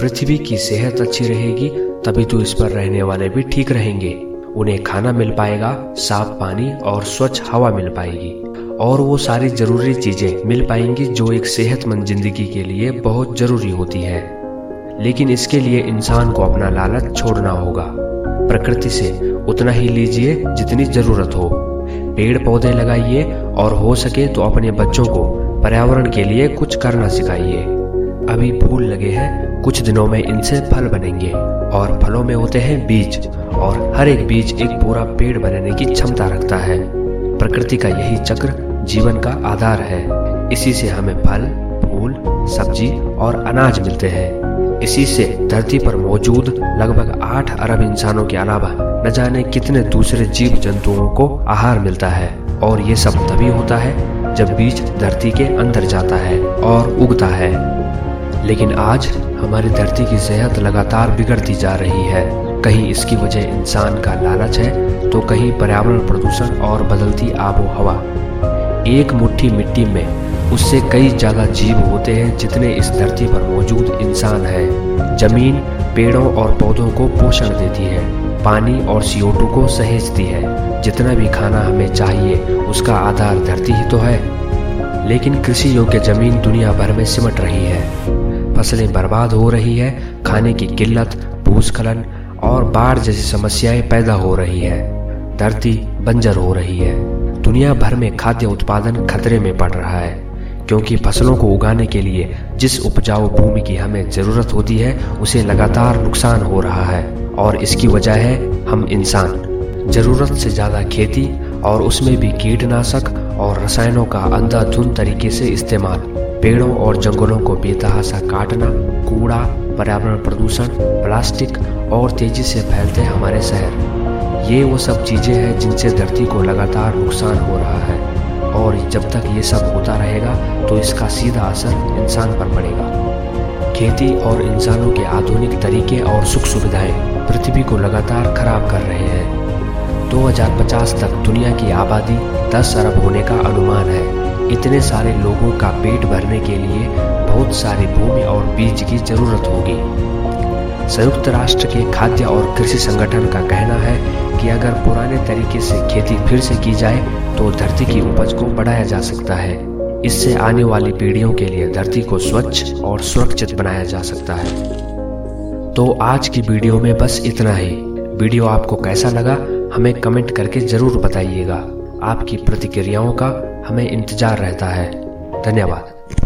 पृथ्वी की सेहत अच्छी रहेगी, तभी तो इस पर रहने वाले भी ठीक रहेंगे। उन्हें खाना मिल पाएगा, साफ़ पानी और स्वच्छ हवा मिल पाएगी। और वो सारी ज़रूरी चीज़ें मिल पाएँगी जो एक सेहतमंद ज़िंदगी के लिए बहुत ज़रूरी होती है। लेकिन इसके लिए इंसान को अपना लालच छोड़ना होगा। प्रकृति से उतना ही लीजिए जितनी ज़रूरत हो। पेड़ पौधे लगाइए और हो सके तो अपने बच्चों को पर्यावरण के लिए कुछ करना सिखाइए। अभी फूल लगे हैं कुछ दिनों में इनसे फल बनेंगे और फलों में होते हैं बीज और हर एक बीज एक पूरा पेड़ बनाने की क्षमता रखता है। प्रकृति का यही चक्र जीवन का आधार है। इसी से हमें फल, फूल, सब्ज़ी और अनाज मिलते हैं। इसी से धरती पर मौजूद लगभग आठ अरब इंसानों के अलावा न जाने कितने दूसरे जीव जंतुओं को आहार मिलता है। और ये सब तभी होता है जब बीज धरती के अंदर जाता है और उगता है। लेकिन आज हमारी धरती की सेहत लगातार बिगड़ती जा रही है। कहीं इसकी वजह इंसान का लालच है तो कहीं पर्यावरण प्रदूषण और बदलती आबो हवा एक मुट्ठी मिट्टी में उससे कई ज़्यादा जीव होते हैं जितने इस धरती पर मौजूद इंसान है। ज़मीन, पेड़ों और पौधों को पोषण देती है, पानी और सीओटू को सहेजती है। जितना भी खाना हमें चाहिए, उसका आधार धरती ही तो है। लेकिन कृषि योग्य ज़मीन दुनिया भर में सिमट रही है। फ़सलें बर्बाद हो रही है, खाने की किल्लत, भूस्खलन और बाढ़ जैसी समस्याएँ पैदा हो रही है। धरती बंजर हो रही है। दुनिया भर में खाद्य उत्पादन खतरे में पड़ रहा है, क्योंकि फ़सलों को उगाने के लिए जिस उपजाऊ भूमि की हमें ज़रूरत होती है, उसे लगातार नुकसान हो रहा है और इसकी वजह है हम इंसान। ज़रूरत से ज़्यादा खेती और उसमें भी कीटनाशक और रसायनों का अंधाधुंध तरीके से इस्तेमाल। पेड़ों और जंगलों को बेतहासा काटना, कूड़ा, पर्यावरण प्रदूषण, प्लास्टिक और तेज़ी से फैलते हमारे शहर। ये वो सब चीज़ें हैं जिनसे धरती को लगातार नुकसान हो रहा है। और जब तक ये सब होता रहेगा तो इसका सीधा असर इंसान पर पड़ेगा। खेती और इंसानों के आधुनिक तरीके और सुख सुविधाएँ पृथ्वी को लगातार खराब कर रहे हैं। 2050 तक दुनिया की आबादी 10 अरब होने का अनुमान है। इतने सारे लोगों का पेट भरने के लिए बहुत सारी भूमि और बीज की ज़रूरत होगी। संयुक्त राष्ट्र के खाद्य और कृषि संगठन का कहना है कि अगर पुराने तरीके से खेती फिर से की जाए तो धरती की उपज को बढ़ाया जा सकता है। इससे आने वाली पीढ़ियों के लिए धरती को स्वच्छ और सुरक्षित बनाया जा सकता है। तो आज की वीडियो में बस इतना ही। वीडियो आपको कैसा लगा, हमें कमेंट करके ज़रूर बताइएगा। आपकी प्रतिक्रियाओं का हमें इंतज़ार रहता है। धन्यवाद।